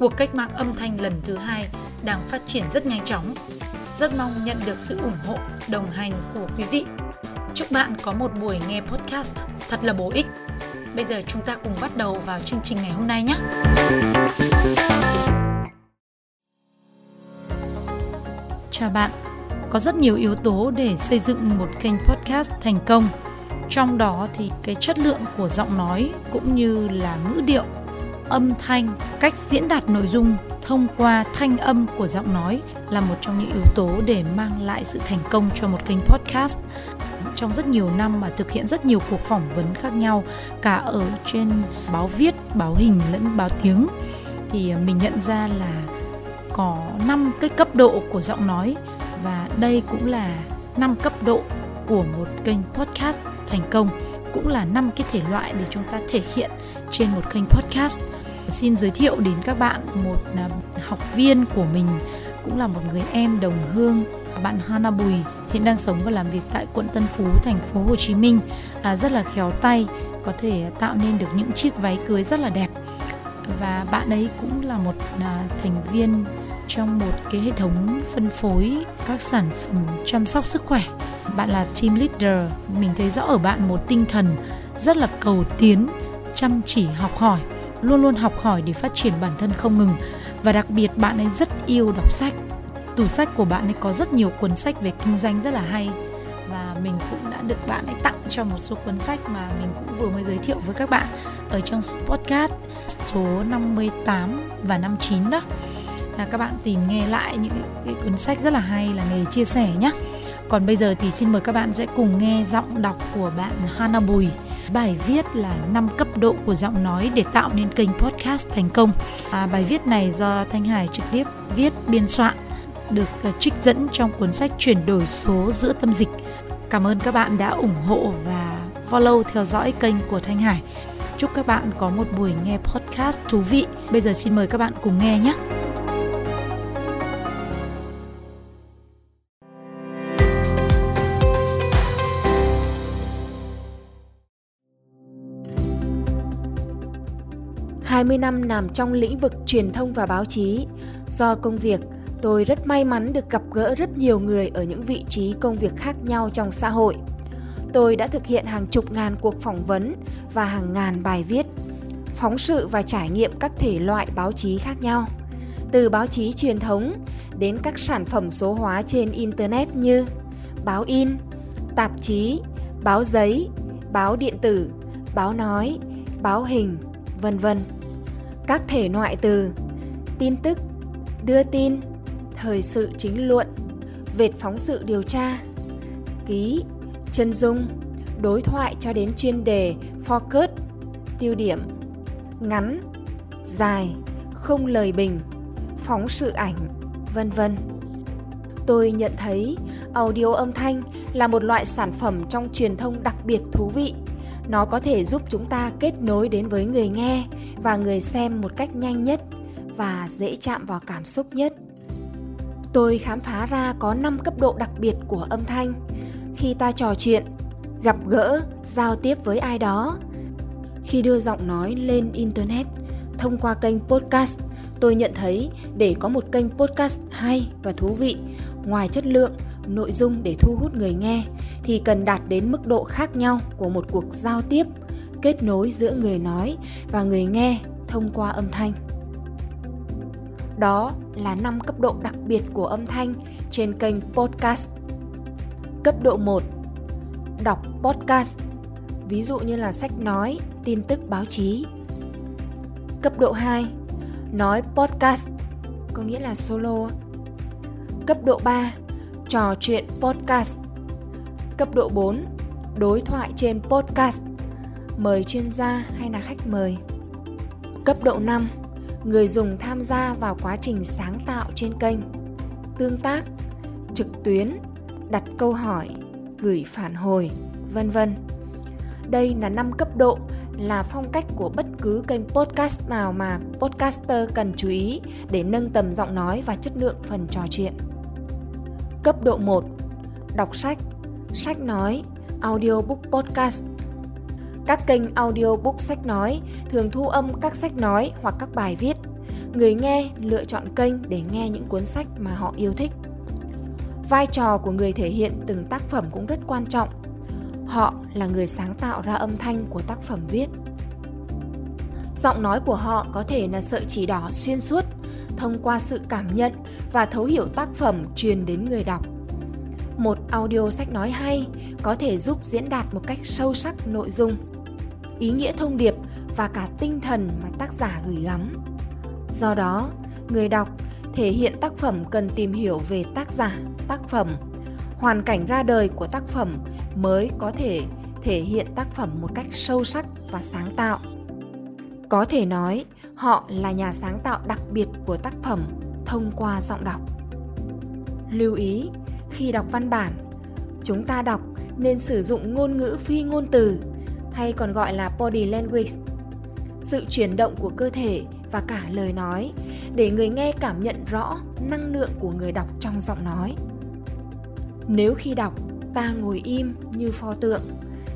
cuộc cách mạng âm thanh lần thứ hai đang phát triển rất nhanh chóng. Rất mong nhận được sự ủng hộ, đồng hành của quý vị. Chúc bạn có một buổi nghe podcast thật là bổ ích. Bây giờ chúng ta cùng bắt đầu vào chương trình ngày hôm nay nhé. Chào bạn, có rất nhiều yếu tố để xây dựng một kênh podcast thành công. Trong đó thì cái chất lượng của giọng nói cũng như là ngữ điệu âm thanh, cách diễn đạt nội dung thông qua thanh âm của giọng nói là một trong những yếu tố để mang lại sự thành công cho một kênh podcast. Trong rất nhiều năm mà thực hiện rất nhiều cuộc phỏng vấn khác nhau cả ở trên báo viết, báo hình lẫn báo tiếng thì mình nhận ra là có 5 cái cấp độ của giọng nói và đây cũng là 5 cấp độ của một kênh podcast thành công cũng là năm cái thể loại để chúng ta thể hiện trên một kênh podcast xin giới thiệu đến các bạn một à, học viên của mình cũng là một người em đồng hương bạn Hana Bùi hiện đang sống và làm việc tại quận Tân Phú thành phố Hồ Chí Minh. À, rất là khéo tay có thể tạo nên được những chiếc váy cưới rất là đẹp. Và bạn ấy cũng là một à, thành viên trong một cái hệ thống phân phối các sản phẩm chăm sóc sức khỏe. Bạn là team leader mình thấy rõ ở bạn một tinh thần rất là cầu tiến chăm chỉ học hỏi luôn luôn học hỏi để phát triển bản thân không ngừng. Và đặc biệt, bạn ấy rất yêu đọc sách. Tủ sách của bạn ấy có rất nhiều cuốn sách về kinh doanh rất là hay. Và mình cũng đã được bạn ấy tặng cho một số cuốn sách mà mình cũng vừa mới giới thiệu với các bạn ở trong số podcast số 58 và 59 đó. Là các bạn tìm nghe lại những cái cuốn sách rất là hay, là nghề chia sẻ nhé còn bây giờ thì xin mời các bạn sẽ cùng nghe giọng đọc của bạn Hana Bùi. Bài viết là 5 cấp độ của giọng nói để tạo nên kênh podcast thành công. À, bài viết này do Thanh Hải trực tiếp viết biên soạn được ờ, trích dẫn trong cuốn sách chuyển đổi số giữa tâm dịch. Cảm ơn các bạn đã ủng hộ và follow theo dõi kênh của Thanh Hải. Chúc các bạn có một buổi nghe podcast thú vị. Bây giờ xin mời các bạn cùng nghe nhé. 20 năm làm trong lĩnh vực truyền thông và báo chí. Do công việc, tôi rất may mắn được gặp gỡ rất nhiều người ở những vị trí công việc khác nhau trong xã hội. Tôi đã thực hiện hàng chục ngàn cuộc phỏng vấn và hàng ngàn bài viết, phóng sự và trải nghiệm các thể loại báo chí khác nhau. Từ báo chí truyền thống đến các sản phẩm số hóa trên internet như báo in, tạp chí, báo giấy, báo điện tử, báo nói, báo hình, vân vân các thể loại từ tin tức, đưa tin, thời sự chính luận, vệt phóng sự điều tra, ký, chân dung, đối thoại cho đến chuyên đề focus, tiêu điểm, ngắn, dài, không lời bình, phóng sự ảnh, vân vân. Tôi nhận thấy audio âm thanh là một loại sản phẩm trong truyền thông đặc biệt thú vị nó có thể giúp chúng ta kết nối đến với người nghe và người xem một cách nhanh nhất và dễ chạm vào cảm xúc nhất. Tôi khám phá ra có 5 cấp độ đặc biệt của âm thanh khi ta trò chuyện, gặp gỡ, giao tiếp với ai đó. Khi đưa giọng nói lên internet thông qua kênh podcast, tôi nhận thấy để có một kênh podcast hay và thú vị, ngoài chất lượng, nội dung để thu hút người nghe thì cần đạt đến mức độ khác nhau của một cuộc giao tiếp kết nối giữa người nói và người nghe thông qua âm thanh. Đó là 5 cấp độ đặc biệt của âm thanh trên kênh podcast. Cấp độ 1. Đọc podcast, ví dụ như là sách nói, tin tức báo chí. Cấp độ 2. Nói podcast, có nghĩa là solo. Cấp độ 3. Trò chuyện podcast. Cấp độ 4 Đối thoại trên podcast. Mời chuyên gia hay là khách mời? Cấp độ 5 người dùng tham gia vào quá trình sáng tạo trên kênh. Tương tác, trực tuyến, đặt câu hỏi, gửi phản hồi, vân vân. Đây là năm cấp độ, là phong cách của bất cứ kênh podcast nào mà podcaster cần chú ý để nâng tầm giọng nói và chất lượng phần trò chuyện. Cấp độ 1. Đọc sách, sách nói, audiobook podcast. Các kênh audiobook sách nói thường thu âm các sách nói hoặc các bài viết. Người nghe lựa chọn kênh để nghe những cuốn sách mà họ yêu thích. Vai trò của người thể hiện từng tác phẩm cũng rất quan trọng họ là người sáng tạo ra âm thanh của tác phẩm viết giọng nói của họ có thể là sợi chỉ đỏ xuyên suốt thông qua sự cảm nhận và thấu hiểu tác phẩm truyền đến người đọc. Một audio sách nói hay có thể giúp diễn đạt một cách sâu sắc nội dung, ý nghĩa thông điệp và cả tinh thần mà tác giả gửi gắm. Do đó, người đọc thể hiện tác phẩm cần tìm hiểu về tác giả, tác phẩm, hoàn cảnh ra đời của tác phẩm mới có thể thể hiện tác phẩm một cách sâu sắc và sáng tạo có thể nói họ là nhà sáng tạo đặc biệt của tác phẩm thông qua giọng đọc. Lưu ý khi đọc văn bản chúng ta đọc nên sử dụng ngôn ngữ phi ngôn từ hay còn gọi là body language sự chuyển động của cơ thể và cả lời nói để người nghe cảm nhận rõ năng lượng của người đọc trong giọng nói. Nếu khi đọc ta ngồi im như pho tượng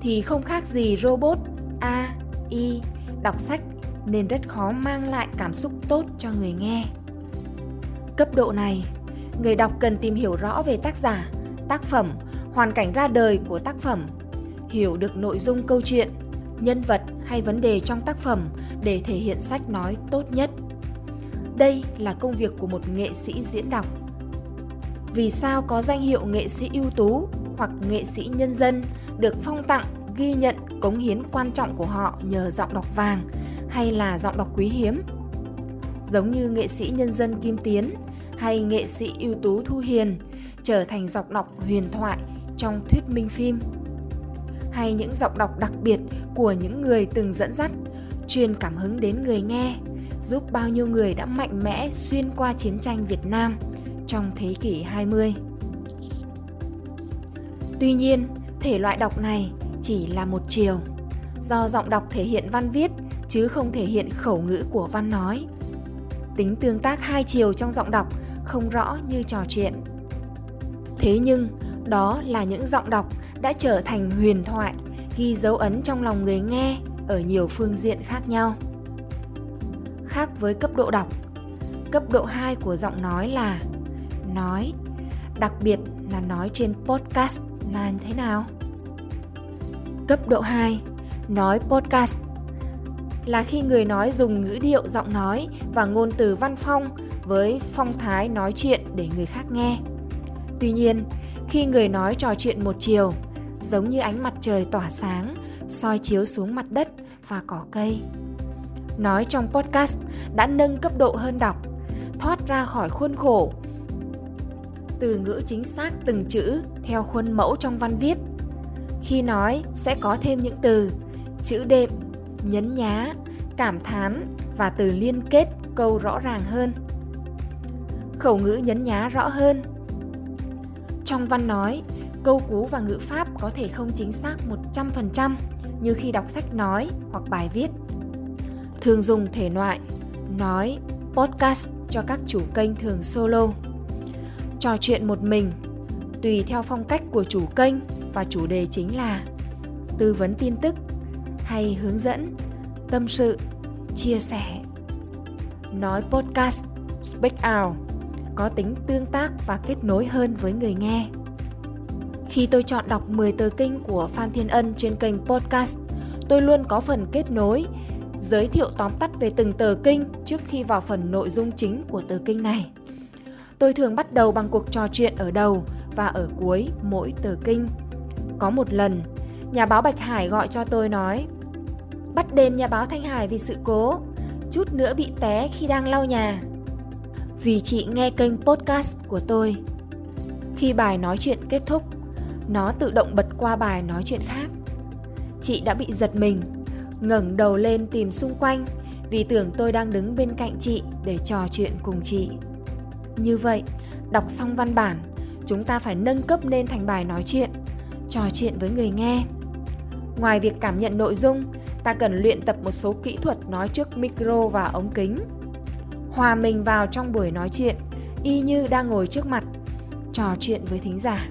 thì không khác gì robot A, I đọc sách nên rất khó mang lại cảm xúc tốt cho người nghe. Cấp độ này, người đọc cần tìm hiểu rõ về tác giả, tác phẩm, hoàn cảnh ra đời của tác phẩm, hiểu được nội dung câu chuyện, nhân vật hay vấn đề trong tác phẩm để thể hiện sách nói tốt nhất. Đây là công việc của một nghệ sĩ diễn đọc vì sao có danh hiệu nghệ sĩ ưu tú hoặc nghệ sĩ nhân dân được phong tặng ghi nhận cống hiến quan trọng của họ nhờ giọng đọc vàng hay là giọng đọc quý hiếm. Giống như nghệ sĩ nhân dân Kim Tiến hay nghệ sĩ ưu tú Thu Hiền trở thành giọng đọc huyền thoại trong thuyết minh phim hay những giọng đọc đặc biệt của những người từng dẫn dắt truyền cảm hứng đến người nghe giúp bao nhiêu người đã mạnh mẽ xuyên qua chiến tranh Việt Nam trong thế kỷ 20. Tuy nhiên, thể loại đọc này chỉ là một chiều, do giọng đọc thể hiện văn viết chứ không thể hiện khẩu ngữ của văn nói. Tính tương tác hai chiều trong giọng đọc không rõ như trò chuyện. Thế nhưng, đó là những giọng đọc đã trở thành huyền thoại, ghi dấu ấn trong lòng người nghe ở nhiều phương diện khác nhau. Khác với cấp độ đọc, cấp độ 2 của giọng nói là nói, đặc biệt là nói trên podcast là thế nào? Cấp độ 2, nói podcast là khi người nói dùng ngữ điệu giọng nói và ngôn từ văn phong với phong thái nói chuyện để người khác nghe. Tuy nhiên, khi người nói trò chuyện một chiều, giống như ánh mặt trời tỏa sáng, soi chiếu xuống mặt đất và cỏ cây. Nói trong podcast đã nâng cấp độ hơn đọc, thoát ra khỏi khuôn khổ từ ngữ chính xác từng chữ theo khuôn mẫu trong văn viết. Khi nói sẽ có thêm những từ, chữ đệm, nhấn nhá, cảm thán và từ liên kết câu rõ ràng hơn. Khẩu ngữ nhấn nhá rõ hơn. Trong văn nói, câu cú và ngữ pháp có thể không chính xác 100% như khi đọc sách nói hoặc bài viết. Thường dùng thể loại nói, podcast cho các chủ kênh thường solo trò chuyện một mình tùy theo phong cách của chủ kênh và chủ đề chính là tư vấn tin tức hay hướng dẫn tâm sự chia sẻ. Nói podcast speak out có tính tương tác và kết nối hơn với người nghe. Khi tôi chọn đọc 10 tờ kinh của Phan Thiên Ân trên kênh podcast, tôi luôn có phần kết nối, giới thiệu tóm tắt về từng tờ kinh trước khi vào phần nội dung chính của tờ kinh này. Tôi thường bắt đầu bằng cuộc trò chuyện ở đầu và ở cuối mỗi tờ kinh. Có một lần, nhà báo Bạch Hải gọi cho tôi nói Bắt đền nhà báo Thanh Hải vì sự cố, chút nữa bị té khi đang lau nhà. Vì chị nghe kênh podcast của tôi. Khi bài nói chuyện kết thúc, nó tự động bật qua bài nói chuyện khác. Chị đã bị giật mình, ngẩng đầu lên tìm xung quanh vì tưởng tôi đang đứng bên cạnh chị để trò chuyện cùng chị. Như vậy, đọc xong văn bản, chúng ta phải nâng cấp lên thành bài nói chuyện, trò chuyện với người nghe. Ngoài việc cảm nhận nội dung, ta cần luyện tập một số kỹ thuật nói trước micro và ống kính. Hòa mình vào trong buổi nói chuyện, y như đang ngồi trước mặt, trò chuyện với thính giả.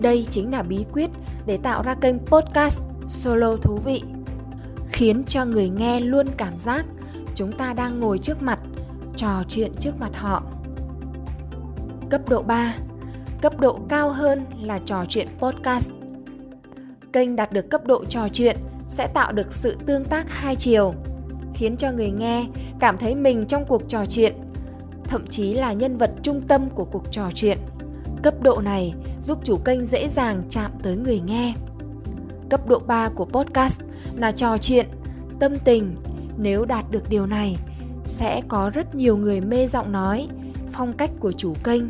Đây chính là bí quyết để tạo ra kênh podcast solo thú vị, khiến cho người nghe luôn cảm giác chúng ta đang ngồi trước mặt, trò chuyện trước mặt họ. Cấp độ 3 Cấp độ cao hơn là trò chuyện podcast. Kênh đạt được cấp độ trò chuyện sẽ tạo được sự tương tác hai chiều, khiến cho người nghe cảm thấy mình trong cuộc trò chuyện, thậm chí là nhân vật trung tâm của cuộc trò chuyện. Cấp độ này giúp chủ kênh dễ dàng chạm tới người nghe. Cấp độ 3 của podcast là trò chuyện, tâm tình. Nếu đạt được điều này, sẽ có rất nhiều người mê giọng nói, phong cách của chủ kênh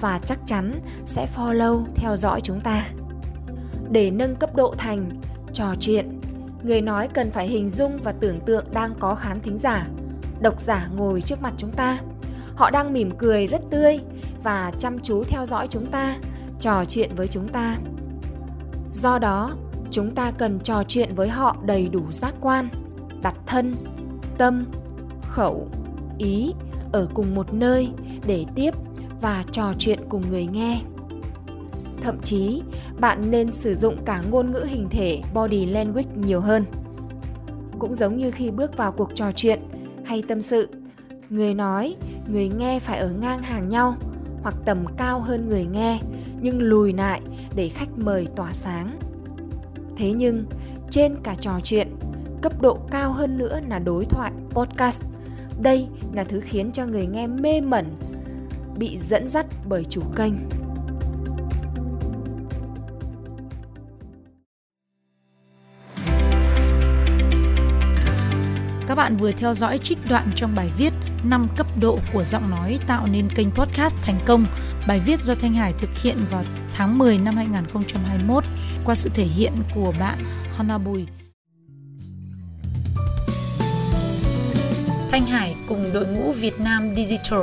và chắc chắn sẽ follow theo dõi chúng ta. Để nâng cấp độ thành trò chuyện, người nói cần phải hình dung và tưởng tượng đang có khán thính giả, độc giả ngồi trước mặt chúng ta. Họ đang mỉm cười rất tươi và chăm chú theo dõi chúng ta, trò chuyện với chúng ta. Do đó, chúng ta cần trò chuyện với họ đầy đủ giác quan, đặt thân, tâm, khẩu, ý ở cùng một nơi để tiếp và trò chuyện cùng người nghe. Thậm chí, bạn nên sử dụng cả ngôn ngữ hình thể body language nhiều hơn. Cũng giống như khi bước vào cuộc trò chuyện hay tâm sự, người nói, người nghe phải ở ngang hàng nhau hoặc tầm cao hơn người nghe nhưng lùi lại để khách mời tỏa sáng. Thế nhưng, trên cả trò chuyện, cấp độ cao hơn nữa là đối thoại podcast. Đây là thứ khiến cho người nghe mê mẩn bị dẫn dắt bởi chủ kênh. Các bạn vừa theo dõi trích đoạn trong bài viết 5 cấp độ của giọng nói tạo nên kênh podcast thành công. Bài viết do Thanh Hải thực hiện vào tháng 10 năm 2021 qua sự thể hiện của bạn Hana Bùi. Thanh Hải cùng đội ngũ Việt Nam Digital